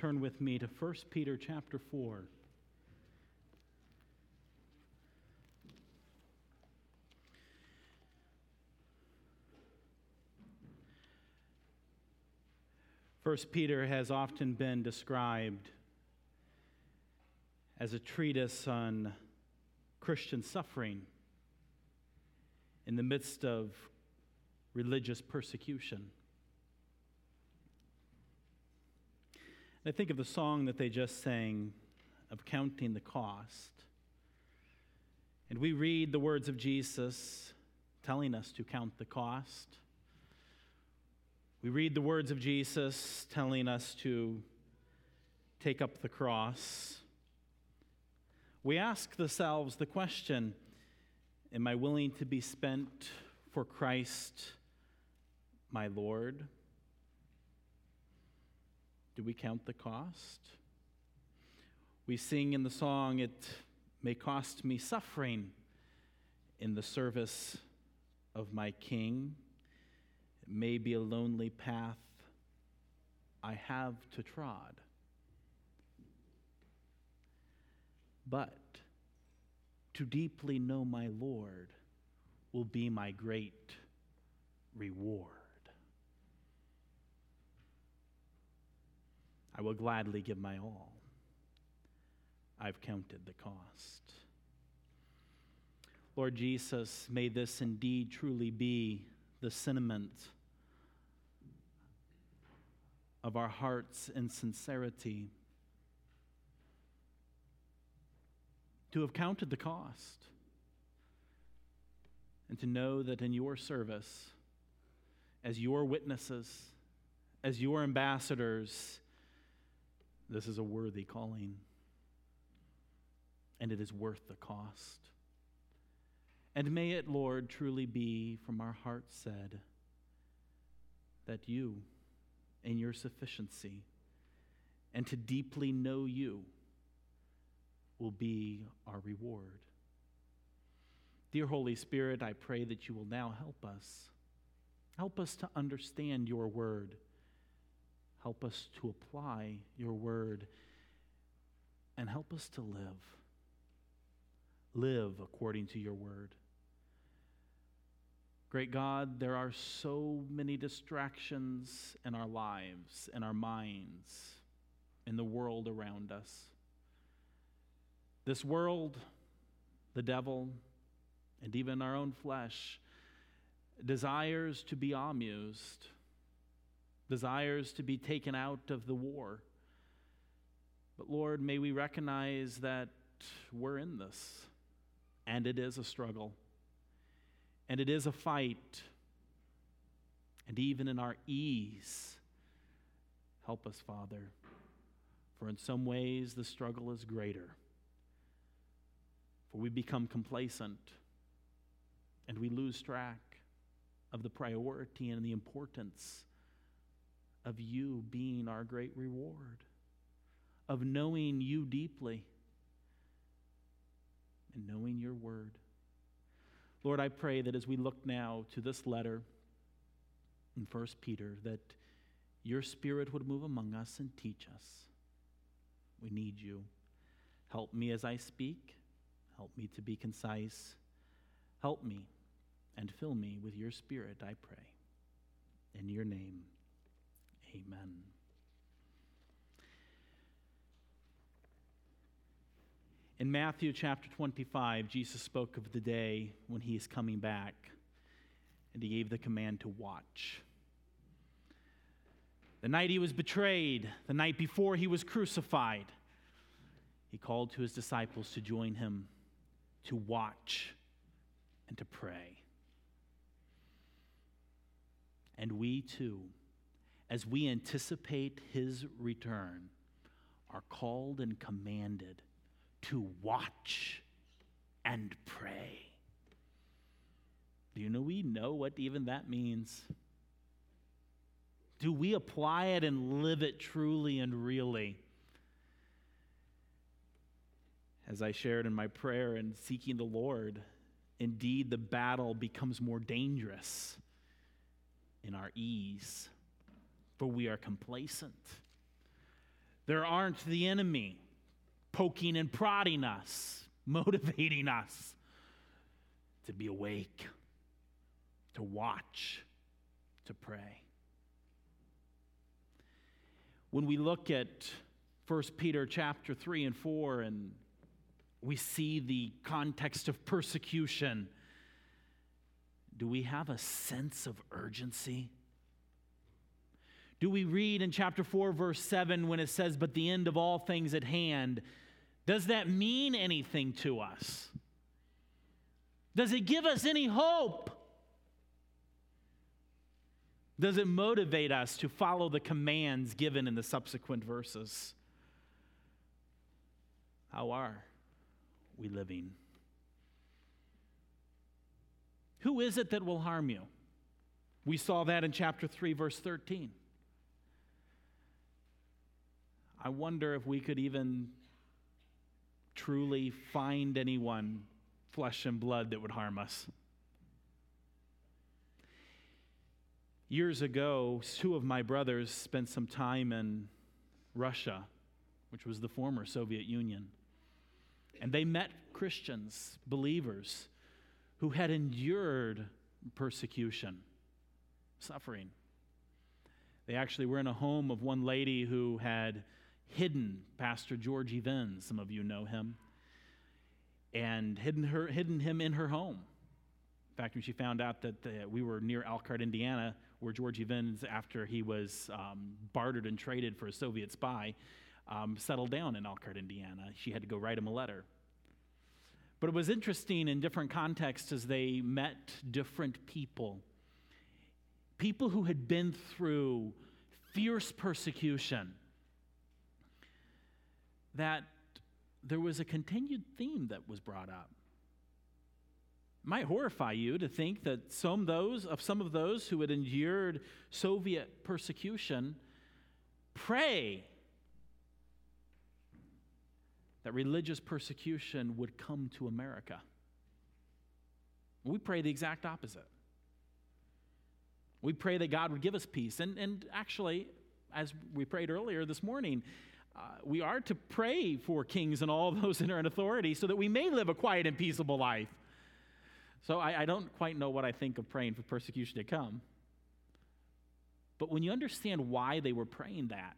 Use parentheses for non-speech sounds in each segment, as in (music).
turn with me to 1 Peter chapter 4. First Peter has often been described as a treatise on Christian suffering in the midst of religious persecution. And I think of the song that they just sang of counting the cost. And we read the words of Jesus telling us to count the cost. We read the words of Jesus telling us to take up the cross. We ask ourselves the question Am I willing to be spent for Christ, my Lord? Do we count the cost? We sing in the song, It may cost me suffering in the service of my King. It may be a lonely path I have to trod. But to deeply know my Lord will be my great reward. I will gladly give my all. I've counted the cost. Lord Jesus, may this indeed truly be the sentiment of our hearts in sincerity to have counted the cost and to know that in your service, as your witnesses, as your ambassadors, this is a worthy calling. And it is worth the cost. And may it, Lord, truly be from our hearts said that you, in your sufficiency, and to deeply know you, will be our reward. Dear Holy Spirit, I pray that you will now help us. Help us to understand your word. Help us to apply your word and help us to live. Live according to your word. Great God, there are so many distractions in our lives, in our minds, in the world around us. This world, the devil, and even our own flesh desires to be amused desires to be taken out of the war. But Lord, may we recognize that we're in this, and it is a struggle, and it is a fight. And even in our ease, help us, Father, for in some ways the struggle is greater. For we become complacent and we lose track of the priority and the importance of you being our great reward, of knowing you deeply and knowing your word. Lord, I pray that as we look now to this letter in 1 Peter, that your spirit would move among us and teach us. We need you. Help me as I speak. Help me to be concise. Help me and fill me with your spirit, I pray. In your name. Amen. In Matthew chapter 25, Jesus spoke of the day when he is coming back, and he gave the command to watch. The night he was betrayed, the night before he was crucified, he called to his disciples to join him to watch and to pray. And we too as we anticipate his return, are called and commanded to watch and pray. Do you know we know what even that means? Do we apply it and live it truly and really? As I shared in my prayer and seeking the Lord, indeed the battle becomes more dangerous in our ease for we are complacent. There aren't the enemy poking and prodding us, (laughs) motivating us to be awake, to watch, to pray. When we look at 1 Peter chapter 3 and 4 and we see the context of persecution, do we have a sense of urgency? Do we read in chapter 4, verse 7, when it says, But the end of all things at hand, does that mean anything to us? Does it give us any hope? Does it motivate us to follow the commands given in the subsequent verses? How are we living? Who is it that will harm you? We saw that in chapter 3, verse 13. I wonder if we could even truly find anyone, flesh and blood, that would harm us. Years ago, two of my brothers spent some time in Russia, which was the former Soviet Union. And they met Christians, believers, who had endured persecution, suffering. They actually were in a home of one lady who had hidden Pastor Georgi Vins. Some of you know him. And hidden, her, hidden him in her home. In fact, when she found out that the, we were near Elkhart, Indiana, where Georgi Vins, after he was um, bartered and traded for a Soviet spy, um, settled down in Elkhart, Indiana, she had to go write him a letter. But it was interesting in different contexts as they met different people. People who had been through fierce persecution that there was a continued theme that was brought up. It might horrify you to think that some those of some of those who had endured Soviet persecution pray that religious persecution would come to America. We pray the exact opposite. We pray that God would give us peace. And, and actually, as we prayed earlier this morning, uh, we are to pray for kings and all (laughs) those in authority so that we may live a quiet and peaceable life. So I, I don't quite know what I think of praying for persecution to come. But when you understand why they were praying that,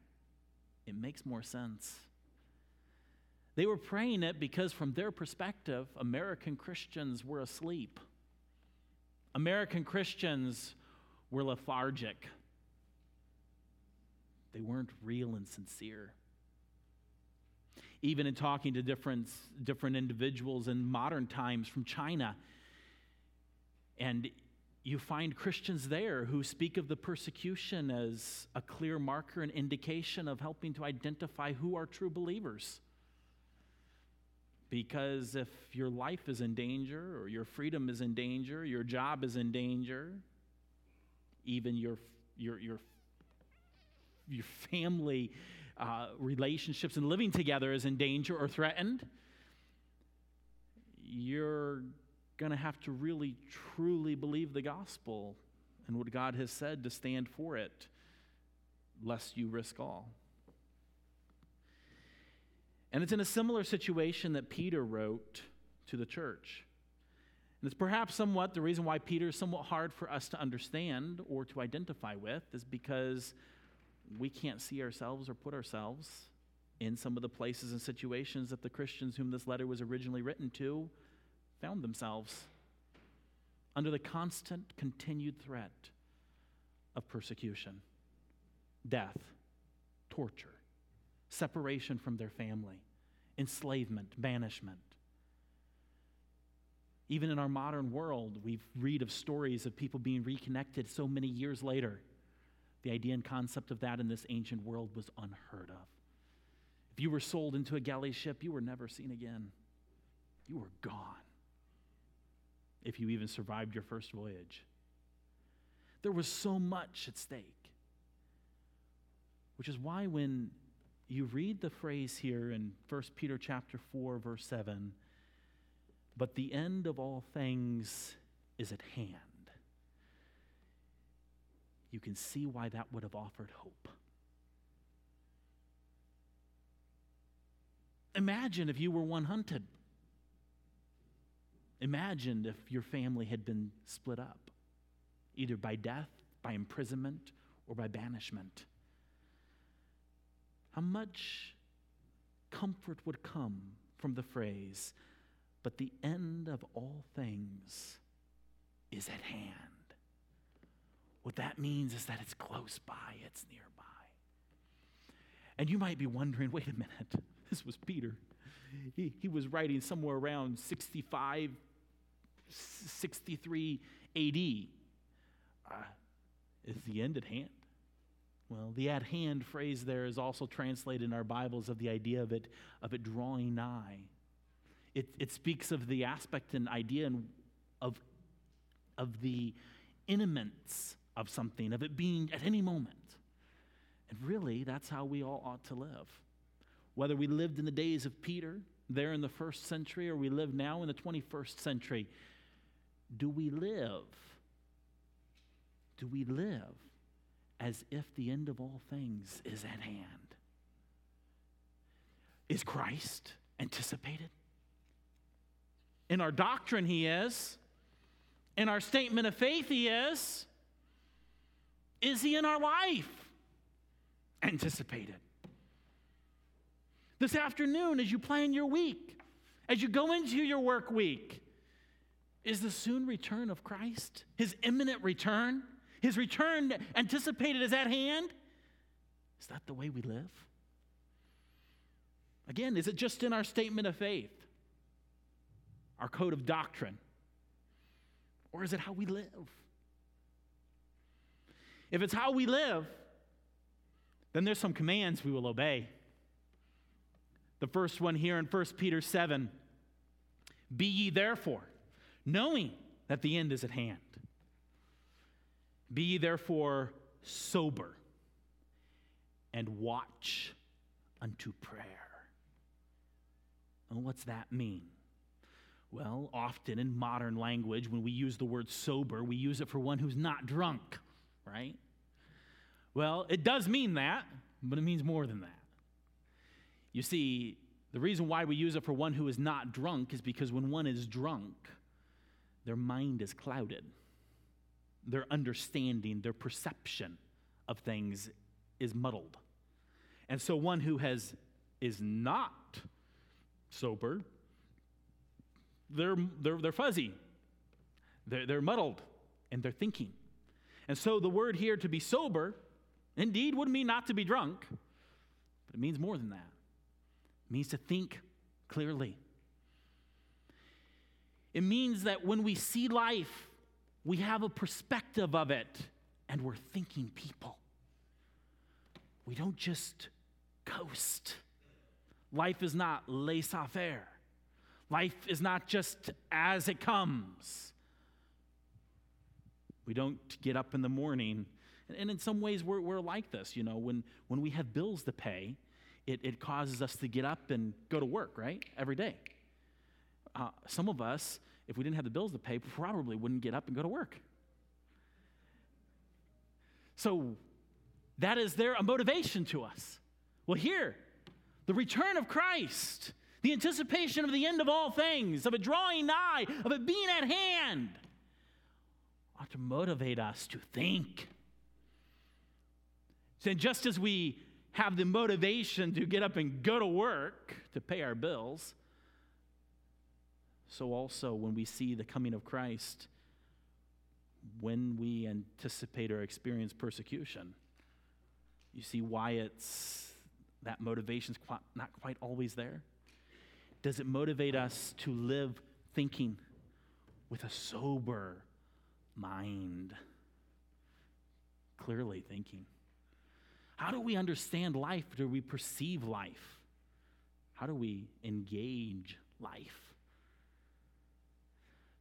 it makes more sense. They were praying it because, from their perspective, American Christians were asleep. American Christians were lethargic. They weren't real and sincere even in talking to different, different individuals in modern times from China. And you find Christians there who speak of the persecution as a clear marker and indication of helping to identify who are true believers. Because if your life is in danger, or your freedom is in danger, your job is in danger, even your, your, your, your family uh, relationships and living together is in danger or threatened, you're going to have to really, truly believe the gospel and what God has said to stand for it, lest you risk all. And it's in a similar situation that Peter wrote to the church. And it's perhaps somewhat the reason why Peter is somewhat hard for us to understand or to identify with, is because we can't see ourselves or put ourselves in some of the places and situations that the Christians whom this letter was originally written to found themselves under the constant, continued threat of persecution, death, torture, separation from their family, enslavement, banishment. Even in our modern world, we read of stories of people being reconnected so many years later the idea and concept of that in this ancient world was unheard of. If you were sold into a galley ship, you were never seen again. You were gone. If you even survived your first voyage. There was so much at stake. Which is why when you read the phrase here in 1 Peter chapter 4 verse 7, but the end of all things is at hand you can see why that would have offered hope. Imagine if you were one hunted. Imagine if your family had been split up, either by death, by imprisonment, or by banishment. How much comfort would come from the phrase, but the end of all things is at hand. What that means is that it's close by, it's nearby. And you might be wondering wait a minute, (laughs) this was Peter. He, he was writing somewhere around 65, 63 AD. Uh, is the end at hand? Well, the at hand phrase there is also translated in our Bibles of the idea of it, of it drawing nigh. It, it speaks of the aspect and idea of, of the imminence of something, of it being at any moment. And really, that's how we all ought to live. Whether we lived in the days of Peter, there in the first century, or we live now in the 21st century, do we live? Do we live as if the end of all things is at hand? Is Christ anticipated? In our doctrine, he is. In our statement of faith, he is. Is he in our life? Anticipated. This afternoon, as you plan your week, as you go into your work week, is the soon return of Christ, his imminent return, his return anticipated is at hand? Is that the way we live? Again, is it just in our statement of faith, our code of doctrine, or is it how we live? If it's how we live, then there's some commands we will obey. The first one here in 1 Peter 7 Be ye therefore, knowing that the end is at hand. Be ye therefore sober and watch unto prayer. And what's that mean? Well, often in modern language, when we use the word sober, we use it for one who's not drunk, right? Well, it does mean that, but it means more than that. You see, the reason why we use it for one who is not drunk is because when one is drunk, their mind is clouded their understanding, their perception of things is muddled. And so one who has is not sober, they're, they're, they're fuzzy, they're, they're muddled, and they're thinking. And so the word here to be sober, indeed, would mean not to be drunk, but it means more than that. It means to think clearly. It means that when we see life we have a perspective of it, and we're thinking people. We don't just coast. Life is not laissez faire. Life is not just as it comes. We don't get up in the morning, and in some ways we're, we're like this. You know, when, when we have bills to pay, it, it causes us to get up and go to work, right? Every day. Uh, some of us, if we didn't have the bills to pay, probably wouldn't get up and go to work. So that is there a motivation to us. Well, here, the return of Christ, the anticipation of the end of all things, of a drawing nigh, of it being at hand, ought to motivate us to think. So just as we have the motivation to get up and go to work to pay our bills, so also when we see the coming of Christ, when we anticipate or experience persecution, you see why it's that motivation's quite, not quite always there? Does it motivate us to live thinking with a sober mind? Clearly thinking. How do we understand life? Do we perceive life? How do we engage life?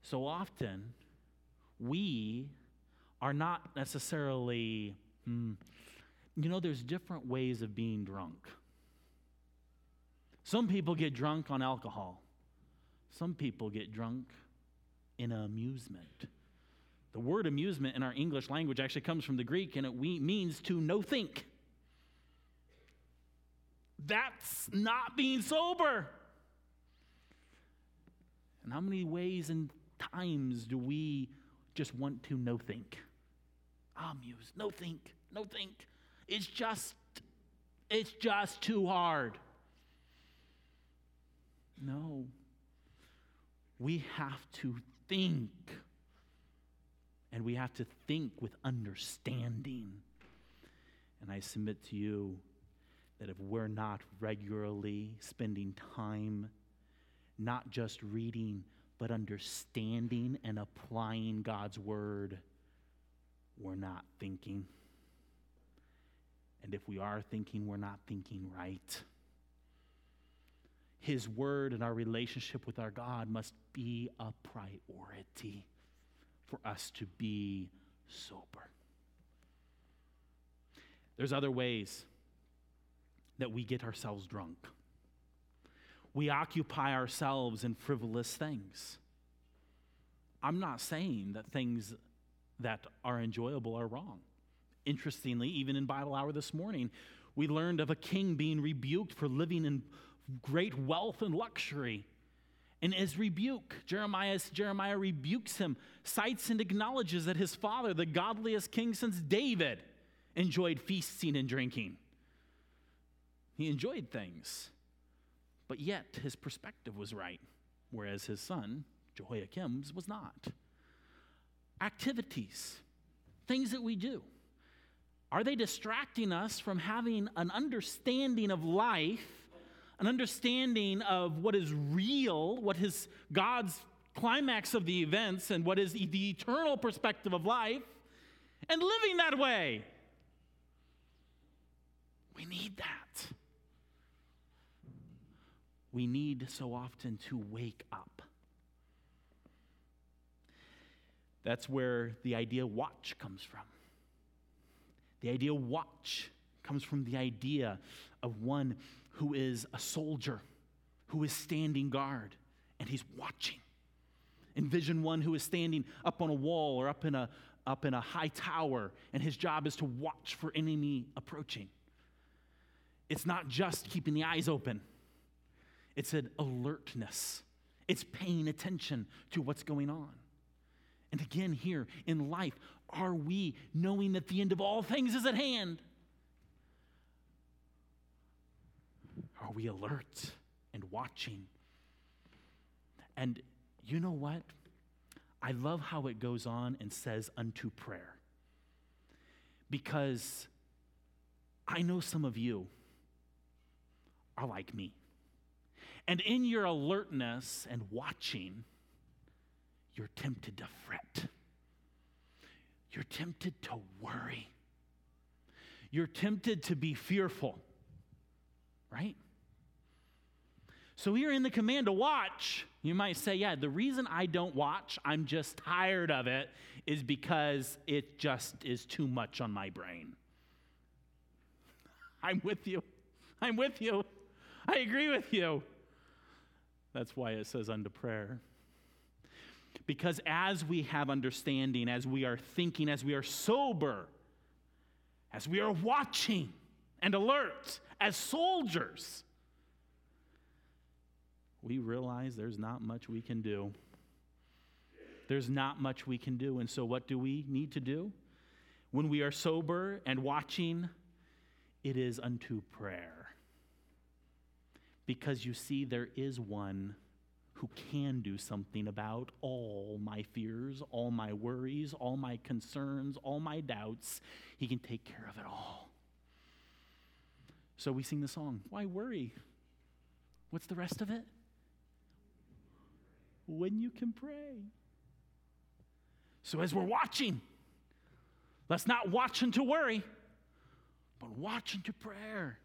So often, we are not necessarily, hmm, you know, there's different ways of being drunk. Some people get drunk on alcohol, some people get drunk in amusement. The word amusement in our English language actually comes from the Greek and it means to no think. That's not being sober. And how many ways and times do we just want to no think? Ah, muse, no think, no think. It's just, it's just too hard. No. We have to think. And we have to think with understanding. And I submit to you that if we're not regularly spending time, not just reading, but understanding and applying God's word, we're not thinking. And if we are thinking, we're not thinking right. His word and our relationship with our God must be a priority for us to be sober. There's other ways that we get ourselves drunk. We occupy ourselves in frivolous things. I'm not saying that things that are enjoyable are wrong. Interestingly, even in Bible Hour this morning, we learned of a king being rebuked for living in great wealth and luxury. And his rebuke, Jeremiah, Jeremiah rebukes him, cites and acknowledges that his father, the godliest king since David, enjoyed feasting and drinking. He enjoyed things, but yet his perspective was right, whereas his son, Jehoiakim's, was not. Activities, things that we do, are they distracting us from having an understanding of life, an understanding of what is real, what is God's climax of the events, and what is the eternal perspective of life, and living that way? We need that. We need so often to wake up. That's where the idea watch comes from. The idea watch comes from the idea of one who is a soldier, who is standing guard, and he's watching. Envision one who is standing up on a wall or up in a, up in a high tower, and his job is to watch for enemy approaching. It's not just keeping the eyes open, it's an alertness, it's paying attention to what's going on. And again, here in life, are we knowing that the end of all things is at hand? Are we alert and watching? And you know what? I love how it goes on and says, unto prayer. Because I know some of you are like me. And in your alertness and watching, you're tempted to fret. You're tempted to worry. You're tempted to be fearful, right? So, here in the command to watch, you might say, yeah, the reason I don't watch, I'm just tired of it, is because it just is too much on my brain. (laughs) I'm with you. I'm with you. I agree with you. That's why it says unto prayer. Because as we have understanding, as we are thinking, as we are sober, as we are watching and alert, as soldiers, we realize there's not much we can do. There's not much we can do. And so, what do we need to do? When we are sober and watching, it is unto prayer. Because you see, there is one who can do something about all my fears, all my worries, all my concerns, all my doubts. He can take care of it all. So we sing the song, Why Worry? What's the rest of it? When you can pray. So as we're watching, let's not watch into worry, but watch into prayer.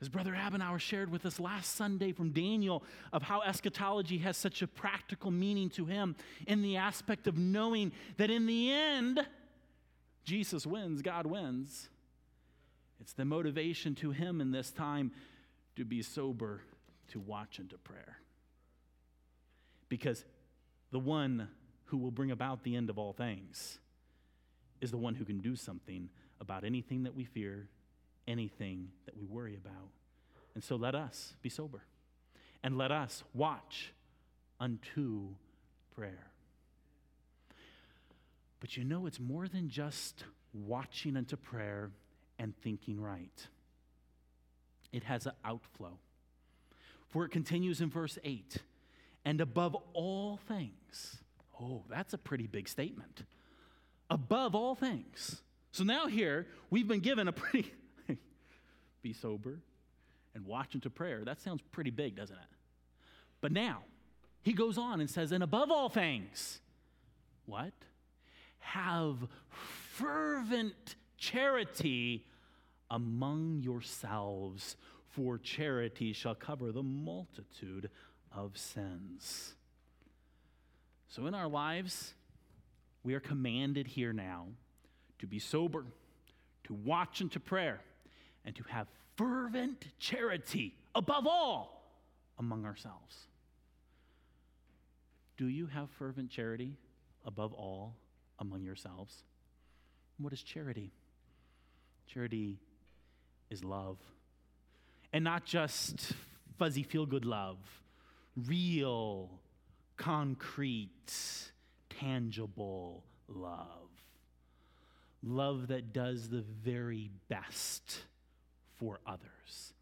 As Brother Abenauer shared with us last Sunday from Daniel, of how eschatology has such a practical meaning to him in the aspect of knowing that in the end, Jesus wins, God wins. It's the motivation to him in this time to be sober, to watch, and to prayer. Because the one who will bring about the end of all things is the one who can do something about anything that we fear anything that we worry about. And so let us be sober and let us watch unto prayer. But you know, it's more than just watching unto prayer and thinking right, it has an outflow. For it continues in verse 8 and above all things. Oh, that's a pretty big statement. Above all things. So now here, we've been given a pretty, be sober and watch into prayer. That sounds pretty big, doesn't it? But now, he goes on and says, and above all things, what? Have fervent charity among yourselves, for charity shall cover the multitude of sins. So, in our lives, we are commanded here now to be sober, to watch into prayer, and to have fervent charity above all among ourselves. Do you have fervent charity above all among yourselves? What is charity? Charity is love. And not just fuzzy feel good love, real, concrete, tangible love. Love that does the very best for others.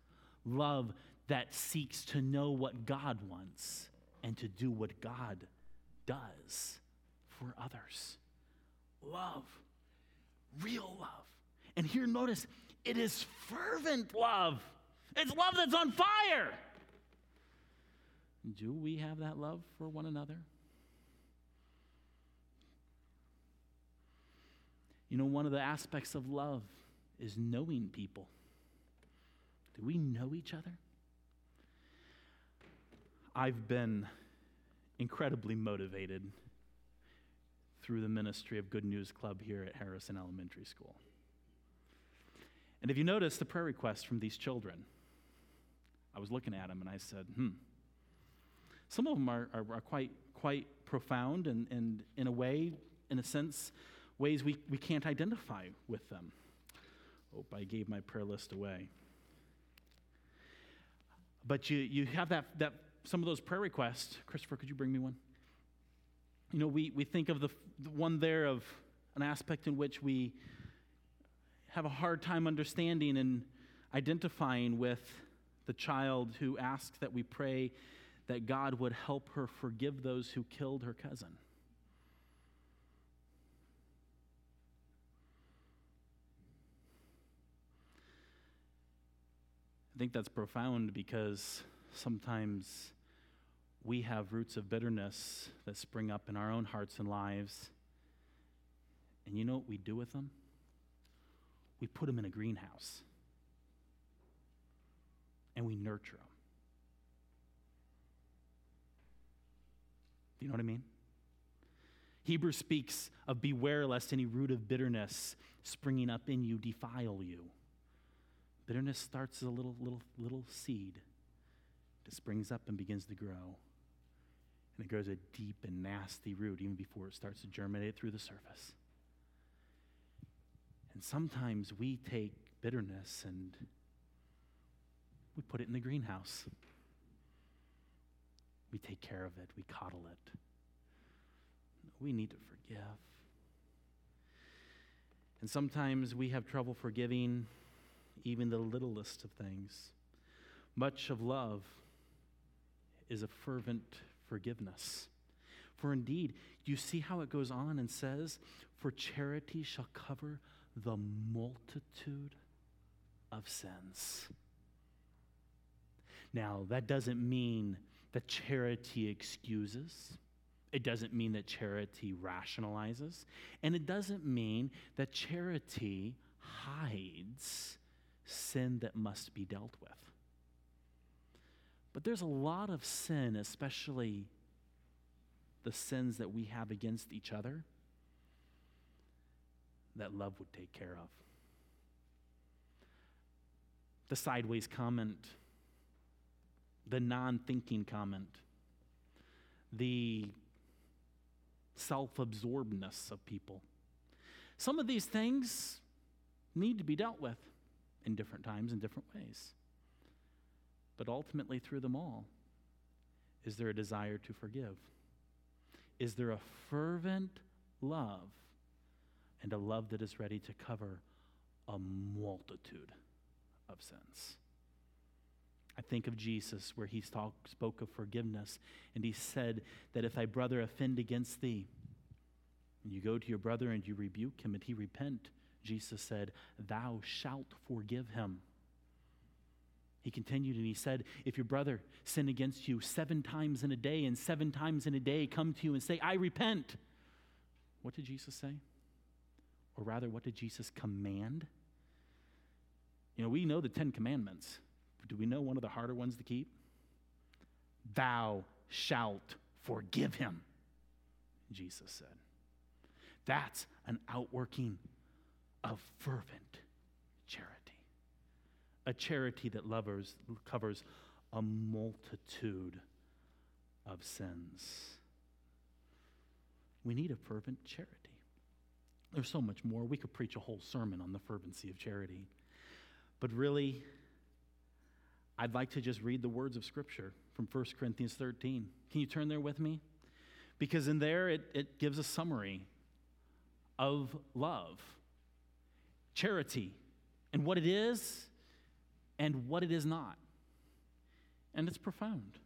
Love that seeks to know what God wants and to do what God does for others. Love, real love. And here, notice, it is fervent love. It's love that's on fire. Do we have that love for one another? You know, one of the aspects of love is knowing people. Do we know each other? I've been incredibly motivated through the ministry of Good News Club here at Harrison Elementary School. And if you notice the prayer requests from these children, I was looking at them and I said, hmm. Some of them are, are, are quite, quite profound and, and, in a way, in a sense, ways we, we can't identify with them. Hope I gave my prayer list away. But you, you have that, that some of those prayer requests. Christopher, could you bring me one? You know, we, we think of the, the one there of an aspect in which we have a hard time understanding and identifying with the child who asks that we pray that God would help her forgive those who killed her cousin. Think that's profound because sometimes we have roots of bitterness that spring up in our own hearts and lives. And you know what we do with them? We put them in a greenhouse and we nurture them. Do you know what I mean? Hebrews speaks of beware lest any root of bitterness springing up in you defile you. Bitterness starts as a little, little, little seed that springs up and begins to grow. And it grows a deep and nasty root even before it starts to germinate through the surface. And sometimes we take bitterness and we put it in the greenhouse. We take care of it, we coddle it. We need to forgive. And sometimes we have trouble forgiving even the littlest of things. Much of love is a fervent forgiveness. For indeed, you see how it goes on and says, For charity shall cover the multitude of sins. Now, that doesn't mean that charity excuses. It doesn't mean that charity rationalizes. And it doesn't mean that charity hides sin that must be dealt with. But there's a lot of sin, especially the sins that we have against each other, that love would take care of. The sideways comment, the non thinking comment, the self absorbedness of people. Some of these things need to be dealt with in different times in different ways. But ultimately, through them all, is there a desire to forgive? Is there a fervent love and a love that is ready to cover a multitude of sins? I think of Jesus where he talk, spoke of forgiveness and he said that if thy brother offend against thee, and you go to your brother and you rebuke him and he repent, Jesus said, Thou shalt forgive him. He continued and he said, If your brother sin against you seven times in a day and seven times in a day come to you and say, I repent, what did Jesus say? Or rather, what did Jesus command? You know, we know the Ten Commandments, but do we know one of the harder ones to keep? Thou shalt forgive him, Jesus said. That's an outworking of fervent charity. A charity that lovers, covers a multitude of sins. We need a fervent charity. There's so much more. We could preach a whole sermon on the fervency of charity. But really, I'd like to just read the words of Scripture from 1 Corinthians 13. Can you turn there with me? Because in there, it, it gives a summary of love, charity, and what it is and what it is not. And it's profound.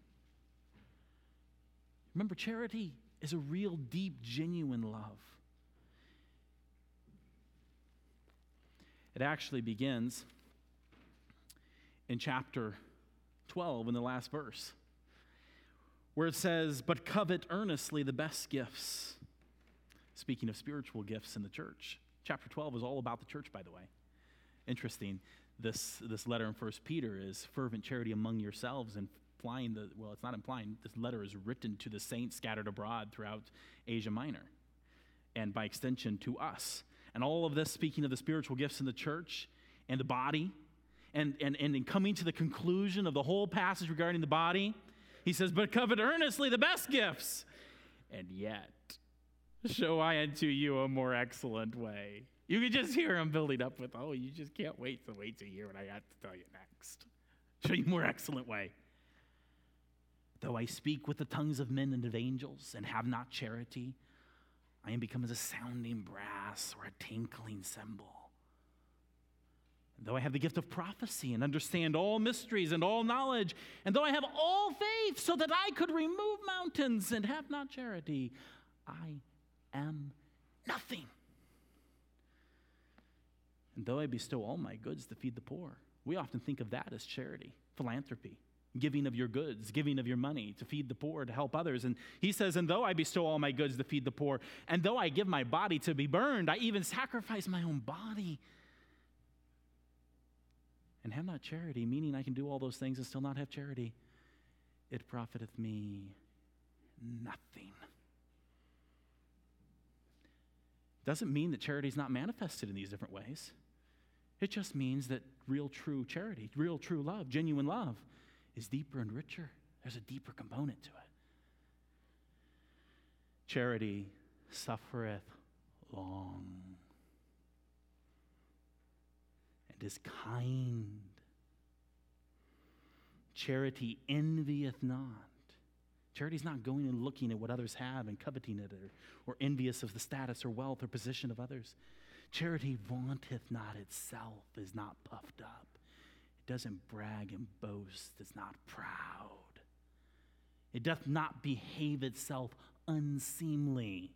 Remember, charity is a real, deep, genuine love. It actually begins in chapter 12 in the last verse, where it says, But covet earnestly the best gifts Speaking of spiritual gifts in the church, chapter 12 is all about the church, by the way. Interesting. This, this letter in First Peter is fervent charity among yourselves and implying the, well, it's not implying, this letter is written to the saints scattered abroad throughout Asia Minor and by extension to us. And all of this speaking of the spiritual gifts in the church and the body. And, and, and in coming to the conclusion of the whole passage regarding the body, he says, But covet earnestly the best gifts. And yet, show I unto you a more excellent way. You can just hear him building up with, oh, you just can't wait to wait to hear what I got to tell you next. Show you a more excellent way. Though I speak with the tongues of men and of angels and have not charity, I am become as a sounding brass or a tinkling cymbal. though I have the gift of prophecy and understand all mysteries and all knowledge, and though I have all faith so that I could remove mountains and have not charity, I am nothing. And though I bestow all my goods to feed the poor, we often think of that as charity, philanthropy, giving of your goods, giving of your money to feed the poor, to help others. And he says, And though I bestow all my goods to feed the poor, and though I give my body to be burned, I even sacrifice my own body and have not charity, meaning I can do all those things and still not have charity, it profiteth me nothing. Doesn't mean that charity is not manifested in these different ways. It just means that real, true charity, real, true love, genuine love, is deeper and richer. There's a deeper component to it. Charity suffereth long and is kind. Charity envieth not. Charity's not going and looking at what others have and coveting it or, or envious of the status or wealth or position of others. Charity vaunteth not itself, is not puffed up. It doesn't brag and boast, it's not proud. It doth not behave itself unseemly.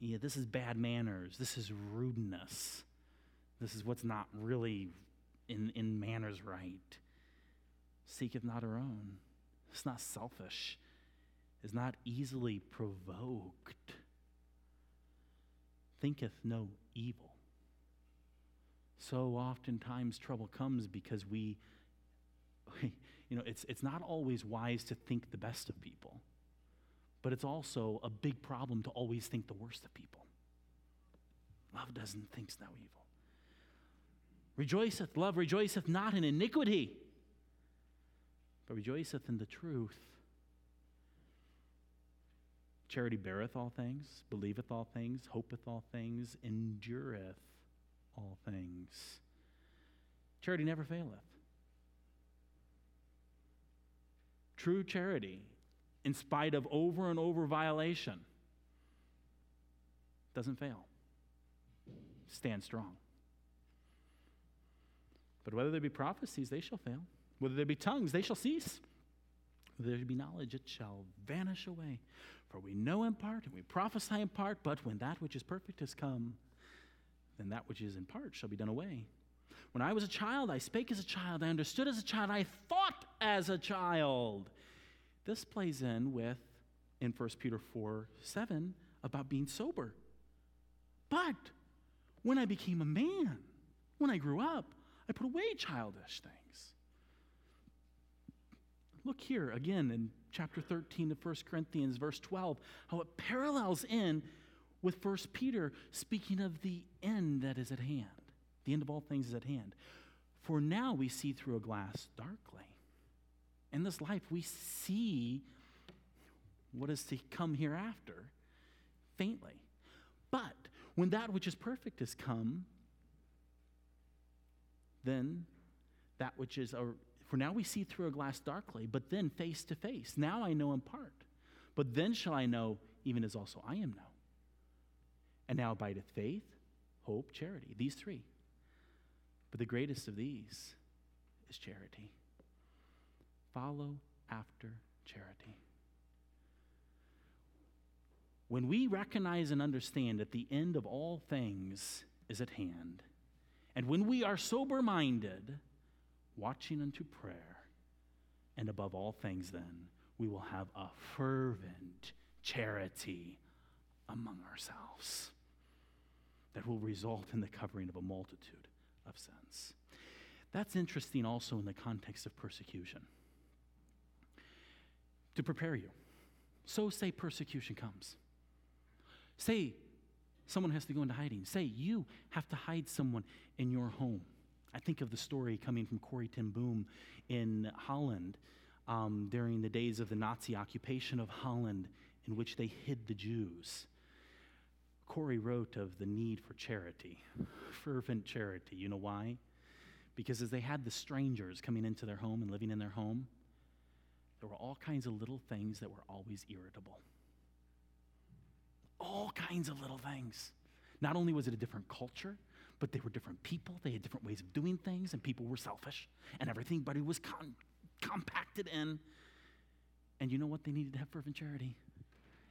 Yeah, this is bad manners. This is rudeness. This is what's not really in, in manners right. Seeketh not her own. It's not selfish, is not easily provoked, thinketh no evil. So oftentimes trouble comes because we, (laughs) you know, it's, it's not always wise to think the best of people, but it's also a big problem to always think the worst of people. Love doesn't think no evil. Rejoiceth, love rejoiceth not in iniquity but rejoiceth in the truth. Charity beareth all things, believeth all things, hopeth all things, endureth all things. Charity never faileth. true charity, in spite of over and over violation, doesn't fail. Stand strong. But whether there be prophecies, they shall fail. Whether there be tongues, they shall cease. Whether there be knowledge, it shall vanish away. For we know in part and we prophesy in part, but when that which is perfect has come, then that which is in part shall be done away. When I was a child, I spake as a child, I understood as a child, I thought as a child. This plays in with, in 1 Peter 4 7, about being sober. But when I became a man, when I grew up, I put away childish things. Look here again in chapter 13 of 1 Corinthians, verse 12, how it parallels in with 1 Peter speaking of the end that is at hand. The end of all things is at hand. For now we see through a glass darkly. In this life, we see what is to come hereafter faintly. But when that which is perfect has come, then that which is, for now we see through a glass darkly, but then face to face. Now I know in part, but then shall I know even as also I am known. And now abideth faith, hope, charity, these three. But the greatest of these is charity. Follow after charity. When we recognize and understand that the end of all things is at hand, and when we are sober minded, watching unto prayer, and above all things, then, we will have a fervent charity among ourselves that will result in the covering of a multitude of sins. That's interesting also in the context of persecution. To prepare you. So, say persecution comes. Say someone has to go into hiding. Say you have to hide someone in your home. I think of the story coming from Corrie ten Boom in Holland um, during the days of the Nazi occupation of Holland, in which they hid the Jews. Corrie wrote of the need for charity, fervent charity. You know why? Because as they had the strangers coming into their home and living in their home, there were all kinds of little things that were always irritable. All kinds of little things. Not only was it a different culture, but they were different people. They had different ways of doing things, and people were selfish, and everybody was con- compacted in. And you know what? They needed to have fervent charity.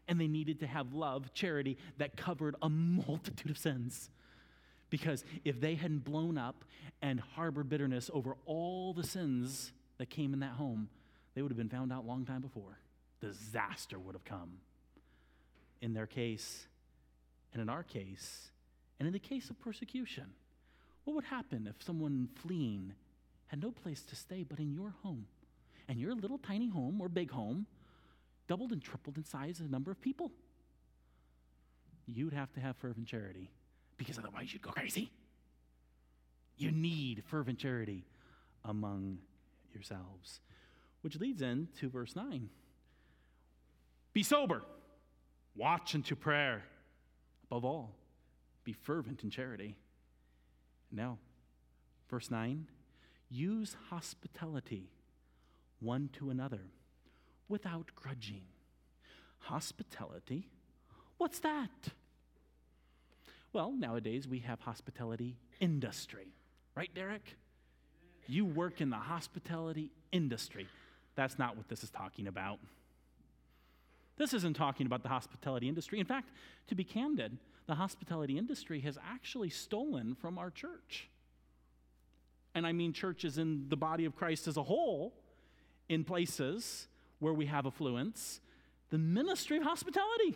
And they needed to have love, charity, that covered a multitude of sins. Because if they hadn't blown up and harbored bitterness over all the sins that came in that home, they would have been found out long time before. Disaster would have come. In their case, and in our case, and in the case of persecution, what would happen if someone fleeing had no place to stay but in your home? And your little tiny home or big home doubled and tripled in size the number of people. You'd have to have fervent charity because otherwise you'd go crazy. You need fervent charity among yourselves. Which leads into verse 9. Be sober, watch unto prayer. Above all, be fervent in charity. Now, verse 9 use hospitality one to another without grudging. Hospitality? What's that? Well, nowadays we have hospitality industry. Right, Derek? You work in the hospitality industry. That's not what this is talking about. This isn't talking about the hospitality industry. In fact, to be candid, the hospitality industry has actually stolen from our church. And I mean churches in the body of Christ as a whole, in places where we have affluence, the ministry of hospitality.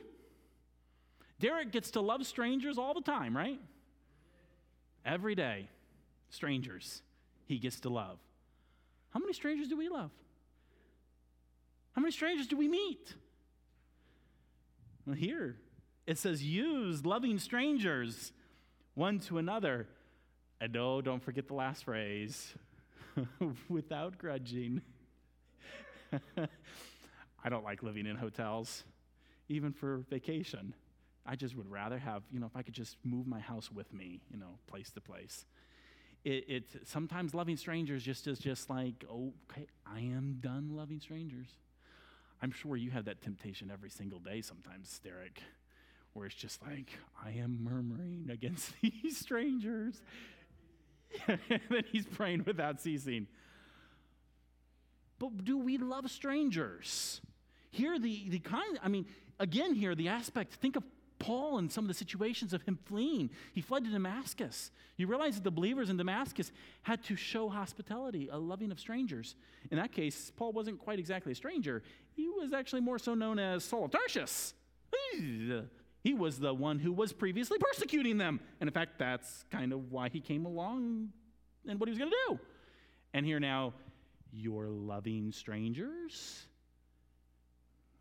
Derek gets to love strangers all the time, right? Every day, strangers he gets to love. How many strangers do we love? How many strangers do we meet? Well, here, it says, use loving strangers one to another. And oh, don't forget the last phrase (laughs) without grudging. (laughs) I don't like living in hotels, even for vacation. I just would rather have, you know, if I could just move my house with me, you know, place to place. It, it sometimes loving strangers just is just like, okay, I am done loving strangers. I'm sure you have that temptation every single day sometimes, Derek, where it's just like, I am murmuring against (laughs) these strangers. and (laughs) then he's praying without ceasing. But do we love strangers? Here, the, the kind, I mean, again, here, the aspect, think of Paul and some of the situations of him fleeing. He fled to Damascus. You realize that the believers in Damascus had to show hospitality, a loving of strangers. In that case, Paul wasn't quite exactly a stranger. He was actually more so known as Saul of Tarsus. He was the one who was previously persecuting them. And in fact, that's kind of why he came along and what he was going to do. And here now, you're loving strangers?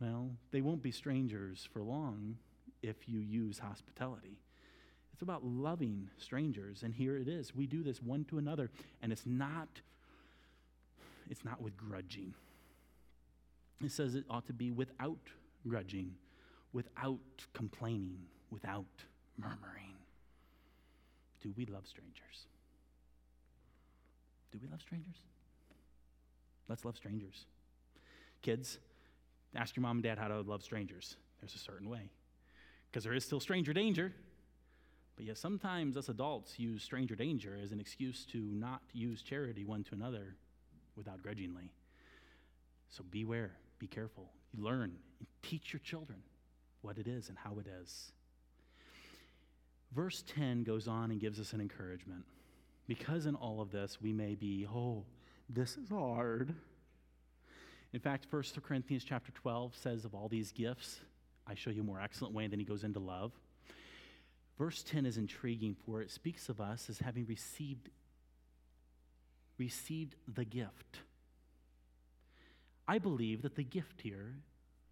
Well, they won't be strangers for long if you use hospitality. It's about loving strangers, and here it is. We do this one to another, and it's not it's not with grudging. It says it ought to be without grudging, without complaining, without murmuring. Do we love strangers? Do we love strangers? Let's love strangers. Kids, ask your mom and dad how to love strangers. There's a certain way because there is still stranger danger. But yet, sometimes us adults use stranger danger as an excuse to not use charity one to another without grudgingly. So beware, be careful. Learn teach your children what it is and how it is. Verse 10 goes on and gives us an encouragement. Because in all of this, we may be, oh, this is hard. In fact, 1 Corinthians chapter 12 says of all these gifts, I show you a more excellent way, and then he goes into love. Verse 10 is intriguing, for it speaks of us as having received, received the gift. I believe that the gift here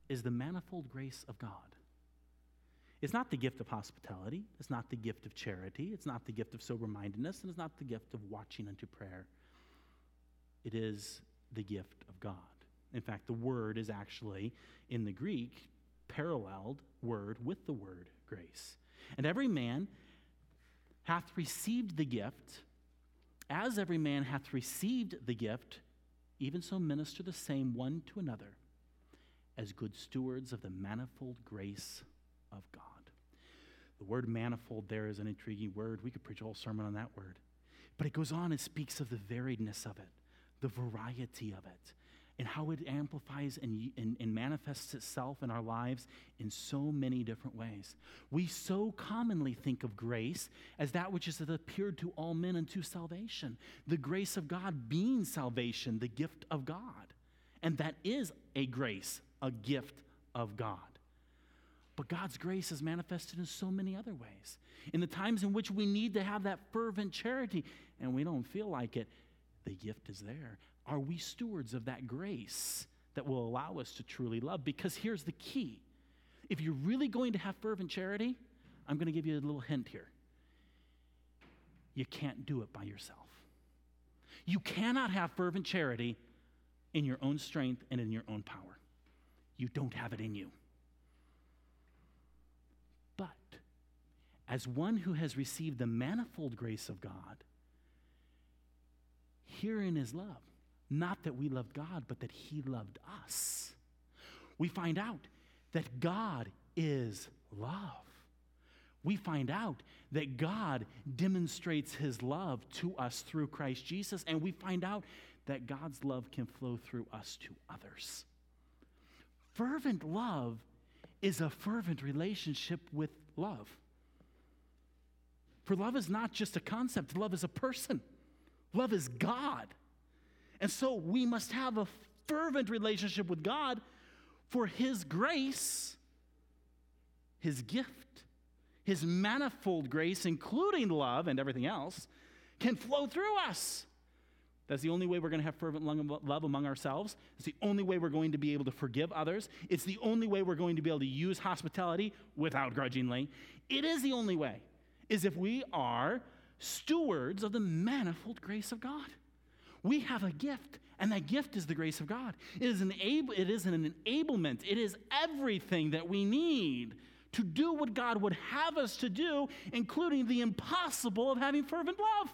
is the manifold grace of God. It's not the gift of hospitality, it's not the gift of charity, it's not the gift of sober mindedness, and it's not the gift of watching unto prayer. It is the gift of God. In fact, the word is actually in the Greek paralleled word with the word grace. And every man hath received the gift, as every man hath received the gift, even so minister the same one to another, as good stewards of the manifold grace of God. The word manifold there is an intriguing word. We could preach a whole sermon on that word. But it goes on and speaks of the variedness of it, the variety of it and how it amplifies and, and, and, manifests itself in our lives in so many different ways. We so commonly think of grace as that which has appeared to all men unto salvation, the grace of God being salvation, the gift of God. And that is a grace, a gift of God. But God's grace is manifested in so many other ways. In the times in which we need to have that fervent charity and we don't feel like it, the gift is there. Are we stewards of that grace that will allow us to truly love? Because here's the key if you're really going to have fervent charity, I'm going to give you a little hint here. You can't do it by yourself. You cannot have fervent charity in your own strength and in your own power. You don't have it in you. But as one who has received the manifold grace of God, herein is love. Not that we loved God, but that He loved us. We find out that God is love. We find out that God demonstrates His love to us through Christ Jesus, and we find out that God's love can flow through us to others. Fervent love is a fervent relationship with love. For love is not just a concept, love is a person, love is God. And so we must have a fervent relationship with God for His grace, His gift, His manifold grace, including love and everything else, can flow through us. That's the only way we're going to have fervent love among ourselves. It's the only way we're going to be able to forgive others. It's the only way we're going to be able to use hospitality without grudgingly. It is the only way, is if we are stewards of the manifold grace of God. We have a gift, and that gift is the grace of God. It is, an able, it is an enablement, it is everything that we need to do what God would have us to do, including the impossible of having fervent love.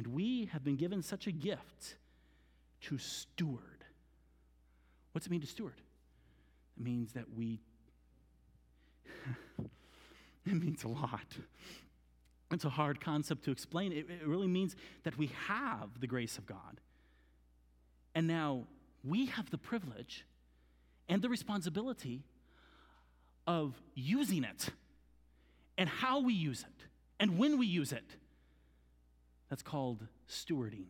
And we have been given such a gift to steward What's it mean to steward? It means that we, (laughs) it means a lot. It's a hard concept to explain. It, it really means that we have the grace of God. And now we have the privilege and the responsibility of using it and how we use it and when we use it. That's called stewarding.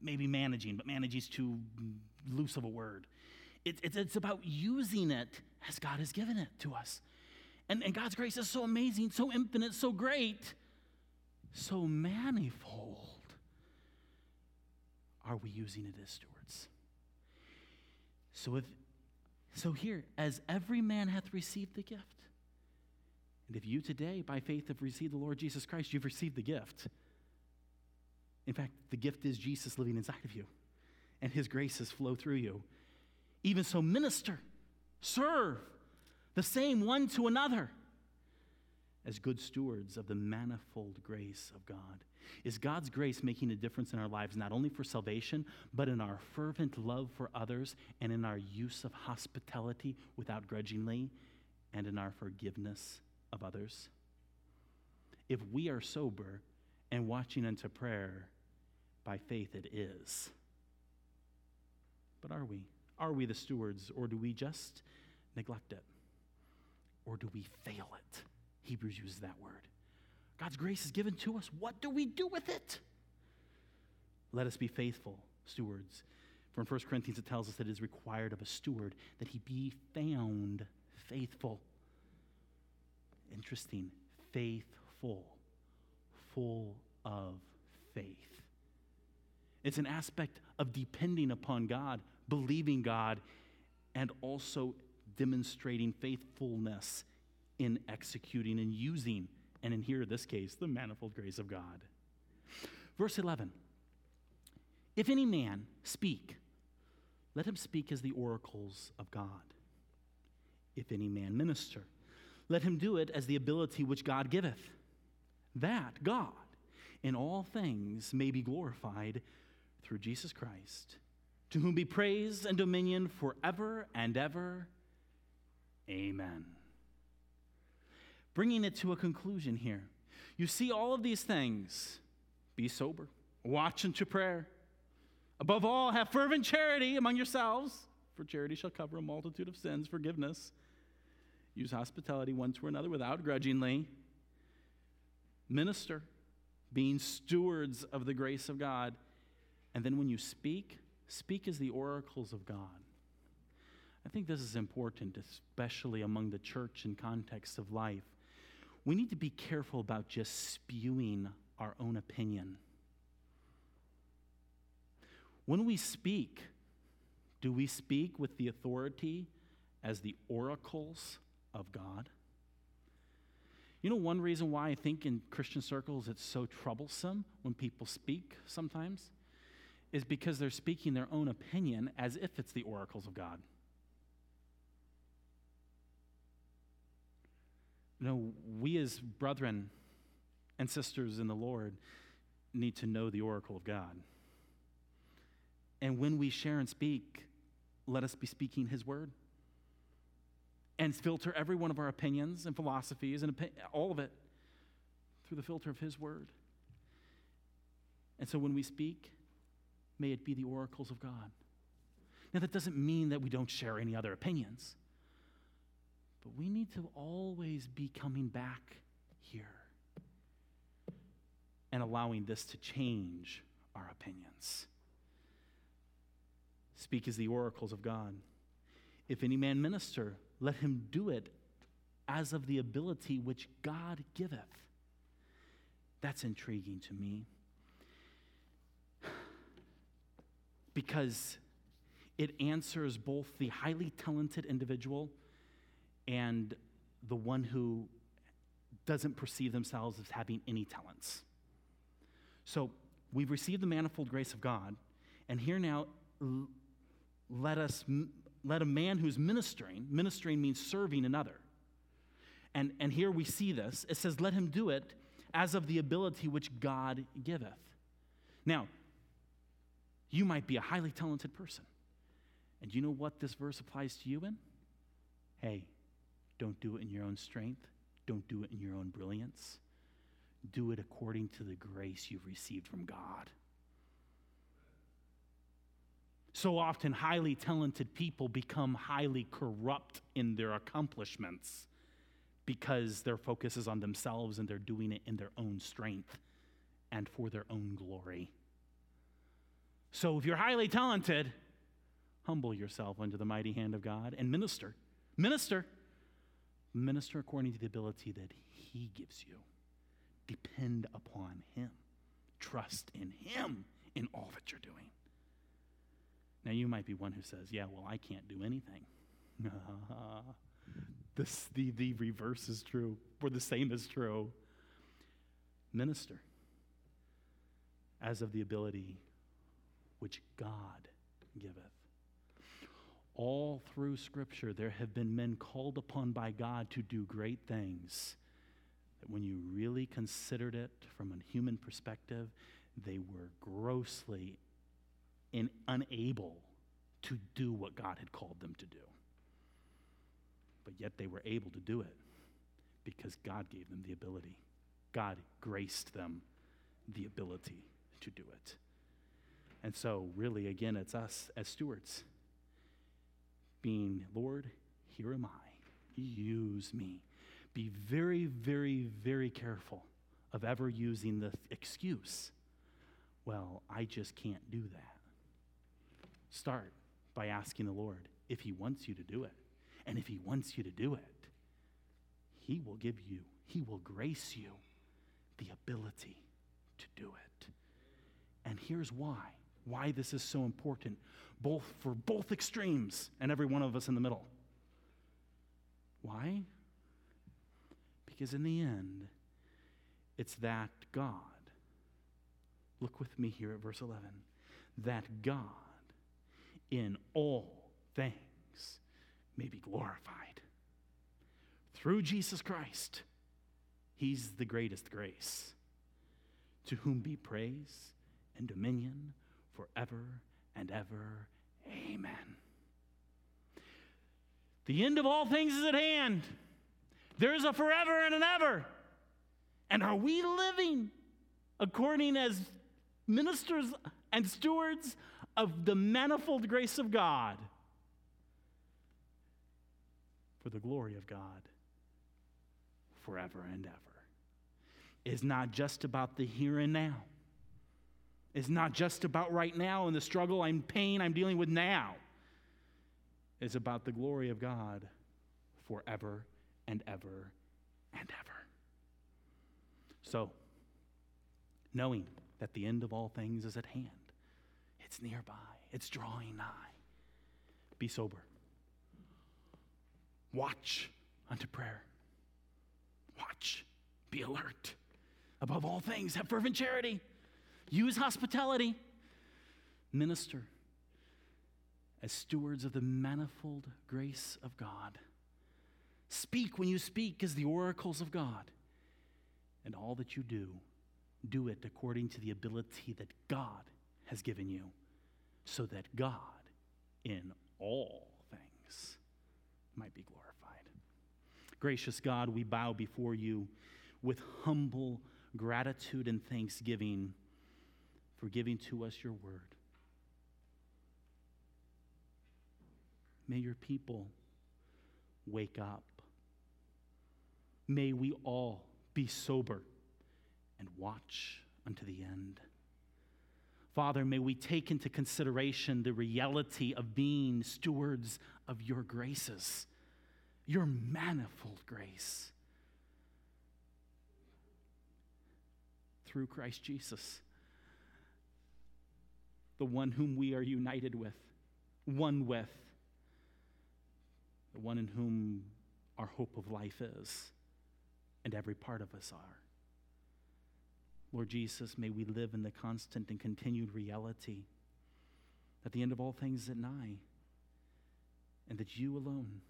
Maybe managing, but managing is too loose of a word. It, it, it's about using it as God has given it to us. And, and God's grace is so amazing, so infinite, so great, so manifold. Are we using it as stewards? So if so here, as every man hath received the gift, and if you today, by faith, have received the Lord Jesus Christ, you've received the gift. In fact, the gift is Jesus living inside of you, and his graces flow through you. Even so, minister, serve the same one to another as good stewards of the manifold grace of God. Is God's grace making a difference in our lives, not only for salvation, but in our fervent love for others and in our use of hospitality without grudgingly and in our forgiveness of others? If we are sober and watching unto prayer, by faith it is. But are we? Are we the stewards, or do we just neglect it? Or do we fail it? Hebrews uses that word. God's grace is given to us. What do we do with it? Let us be faithful stewards. From 1 Corinthians, it tells us that it is required of a steward that he be found faithful. Interesting. Faithful. Full of faith. It's an aspect of depending upon God, believing God, and also demonstrating faithfulness in executing and using, and in here, this case, the manifold grace of God. Verse 11 If any man speak, let him speak as the oracles of God. If any man minister, let him do it as the ability which God giveth, that God in all things may be glorified through Jesus Christ, to whom be praise and dominion forever and ever. Amen. Bringing it to a conclusion here. You see all of these things be sober, watch unto prayer. Above all, have fervent charity among yourselves, for charity shall cover a multitude of sins, forgiveness. Use hospitality one to another without grudgingly. Minister, being stewards of the grace of God. And then when you speak, speak as the oracles of God. I think this is important, especially among the church in context of life. We need to be careful about just spewing our own opinion. When we speak, do we speak with the authority as the oracles of God? You know, one reason why I think in Christian circles it's so troublesome when people speak sometimes is because they're speaking their own opinion as if it's the oracles of God. Know, we as brethren and sisters in the Lord need to know the oracle of God. And when we share and speak, let us be speaking His word. And filter every one of our opinions and philosophies and all of it through the filter of His word. And so when we speak, may it be the oracles of God. Now, that doesn't mean that we don't share any other opinions, but we need to always be coming back here and allowing this to change our opinions. Speak as the oracles of God. If any man minister, let him do it as of the ability which God giveth. That's intriguing to me. Because it answers both the highly talented individual and the one who doesn't perceive themselves as having any talents. So we've received the manifold grace of God, and here now, let us let a man who's ministering, ministering means serving another. And, and here we see this. It says, let him do it as of the ability which God giveth. Now, you might be a highly talented person. And you know what this verse applies to you in? Hey, don't do it in your own strength. Don't do it in your own brilliance. Do it according to the grace you've received from God. So often, highly talented people become highly corrupt in their accomplishments because their focus is on themselves and they're doing it in their own strength and for their own glory. So, if you're highly talented, humble yourself under the mighty hand of God and minister. Minister. Minister according to the ability that He gives you. Depend upon Him. Trust in Him in all that you're doing. Now, you might be one who says, Yeah, well, I can't do anything. (laughs) this, the, the reverse is true, or the same is true. Minister as of the ability which God giveth. All through Scripture, there have been men called upon by God to do great things that when you really considered it from a human perspective, they were grossly and unable to do what God had called them to do. But yet they were able to do it because God gave them the ability. God graced them the ability to do it. And so, really, again, it's us as stewards being, Lord, here am I. Use me. Be very, very, very careful of ever using the excuse, well, I just can't do that. Start by asking the Lord if He wants you to do it. And if He wants you to do it, He will give you, He will grace you the ability to do it. And here's why why this is so important, both for both extremes and every one of us in the middle. Why? Because in the end, it's that God, look with me here at verse 11, that God in all things may be glorified. Through Jesus Christ, He's the greatest grace, to whom be praise and dominion forever and ever. Amen. The end of all things is at hand. There's a forever and an ever. And are we living according as ministers and stewards of the manifold grace of God for the glory of God forever and ever? Is not just about the here and now is not just about right now and the struggle and pain I'm dealing with now. It's about the glory of God forever and ever and ever. So, knowing that the end of all things is at hand, it's nearby, it's drawing nigh. Be sober. Watch unto prayer. Watch. Be alert. Above all things, have fervent charity. Use hospitality. Minister as stewards of the manifold grace of God. Speak when you speak as the oracles of God. And all that you do, do it according to the ability that God has given you, so that God, in all things, might be glorified. Gracious God, we bow before you with humble gratitude and thanksgiving for giving to us your word. May your people wake up. May we all be sober and watch unto the end. Father, may we take into consideration the reality of being stewards of your graces, your manifold grace. Through Christ Jesus the one whom we are united with, one with, the one in whom our hope of life is, and every part of us are. Lord Jesus, may we live in the constant and continued reality that the end of all things is at nigh, and that you alone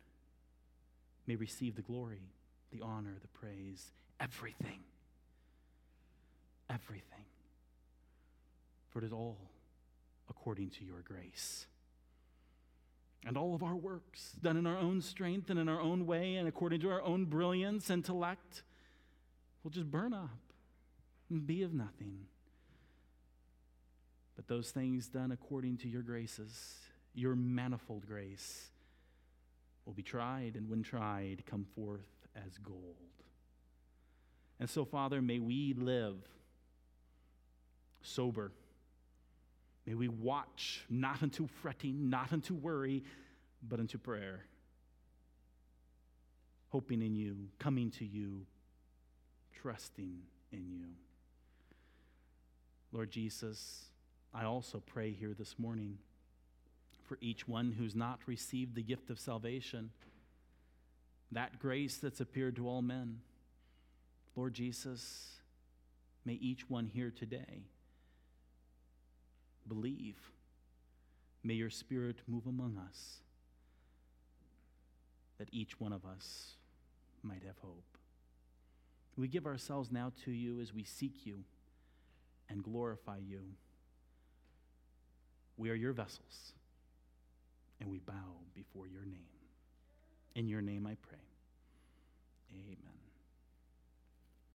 may receive the glory, the honor, the praise, everything. Everything. For it is all according to your grace. And all of our works, done in our own strength and in our own way and according to our own brilliance, and intellect, will just burn up and be of nothing. But those things done according to your graces, your manifold grace, will be tried, and when tried, come forth as gold. And so, Father, may we live sober. May we watch not unto fretting, not unto worry, but unto prayer. Hoping in you, coming to you, trusting in you. Lord Jesus, I also pray here this morning for each one who's not received the gift of salvation, that grace that's appeared to all men. Lord Jesus, may each one here today believe. May your Spirit move among us that each one of us might have hope. We give ourselves now to you as we seek you and glorify you. We are your vessels, and we bow before your name. In your name I pray. Amen.